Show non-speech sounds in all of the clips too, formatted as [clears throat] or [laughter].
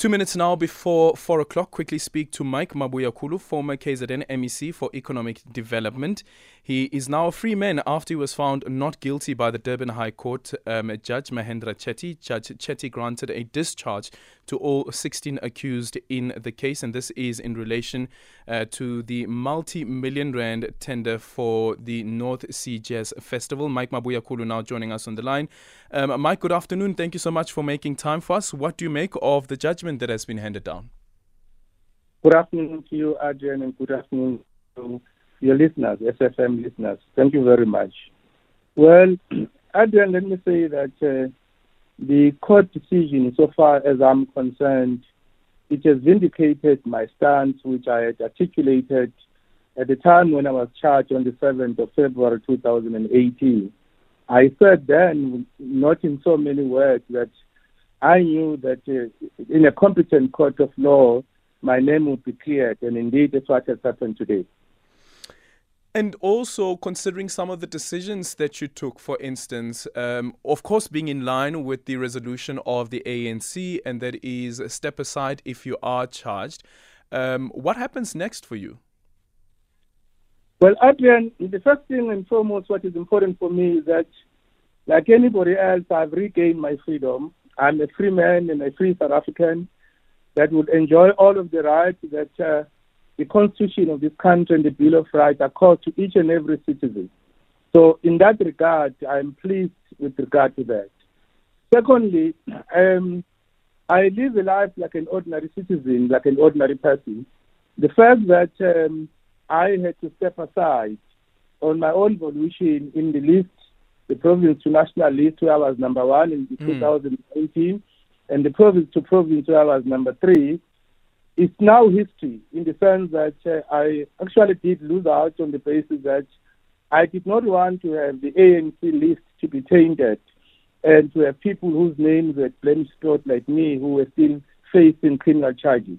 Two minutes now before four o'clock. Quickly speak to Mike Mabuyakhulu, former KZN MEC for Economic Development. He is now a free man after he was found not guilty by the Durban High Court. Um, Judge Mahendra Chetty. Judge Chetty granted a discharge to all 16 accused in the case, and this is in relation uh, to the multi million rand tender for the North Sea Jazz Festival. Mike Mabuyakhulu now joining us on the line. Um, Mike, good afternoon. Thank you so much for making time for us. What do you make of the judgment that has been handed down? Good afternoon to you, Adrian, and good afternoon to your listeners, SFM listeners. Thank you very much. Well, [clears throat] Adrian, let me say that uh, the court decision, so far as I'm concerned, it has vindicated my stance, which I had articulated at the time when I was charged on the 7th of February 2018. I said then, not in so many words, that I knew that uh, in a competent court of law, my name would be cleared, and indeed that's what has happened today. And also considering some of the decisions that you took, for instance, um, of course, being in line with the resolution of the ANC, and that is step aside if you are charged. Um, what happens next for you? Well, Adrian, the first thing and foremost, what is important for me is that, like anybody else, I've regained my freedom. I'm a free man and a free South African that would enjoy all of the rights that. Uh, the Constitution of this country and the Bill of Rights accord to each and every citizen. So, in that regard, I'm pleased with regard to that. Secondly, um, I live a life like an ordinary citizen, like an ordinary person. The fact that um, I had to step aside on my own volition in the list, the province to national list, where I was number one in mm. 2018, and the province to province, where I was number three, it's now history in the sense that uh, I actually did lose out on the basis that I did not want to have the ANC list to be tainted and to have people whose names were blame like me who were still facing criminal charges.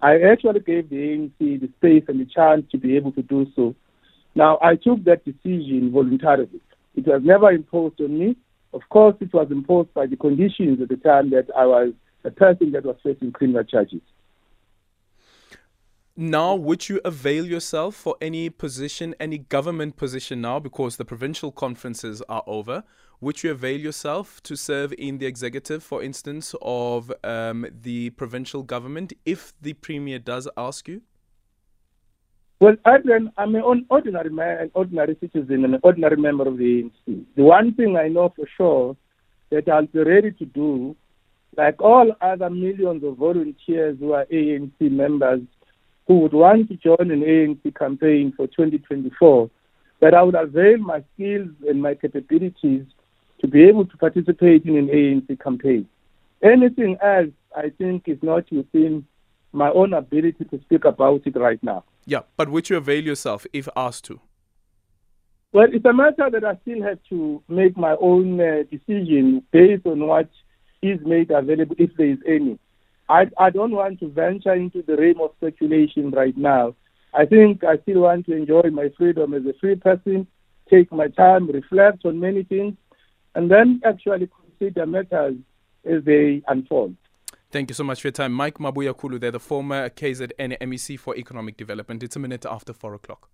I actually gave the ANC the space and the chance to be able to do so. Now, I took that decision voluntarily. It was never imposed on me. Of course, it was imposed by the conditions at the time that I was a person that was facing criminal charges. Now would you avail yourself for any position any government position now because the provincial conferences are over? Would you avail yourself to serve in the executive for instance of um, the provincial government if the premier does ask you well, Adrian, I'm an ordinary man, an ordinary citizen, an ordinary member of the ANC. The one thing I know for sure that I'll be ready to do, like all other millions of volunteers who are ANC members, who would want to join an ANC campaign for 2024, that I would avail my skills and my capabilities to be able to participate in an ANC campaign. Anything else, I think, is not within my own ability to speak about it right now. Yeah, but would you avail yourself if asked to? Well, it's a matter that I still have to make my own uh, decision based on what is made available, if there is any. I, I don't want to venture into the realm of speculation right now. I think I still want to enjoy my freedom as a free person, take my time, reflect on many things, and then actually consider matters as they unfold. Thank you so much for your time. Mike Mabuyakhulu, they're the former KZN MEC for Economic Development. It's a minute after 4 o'clock.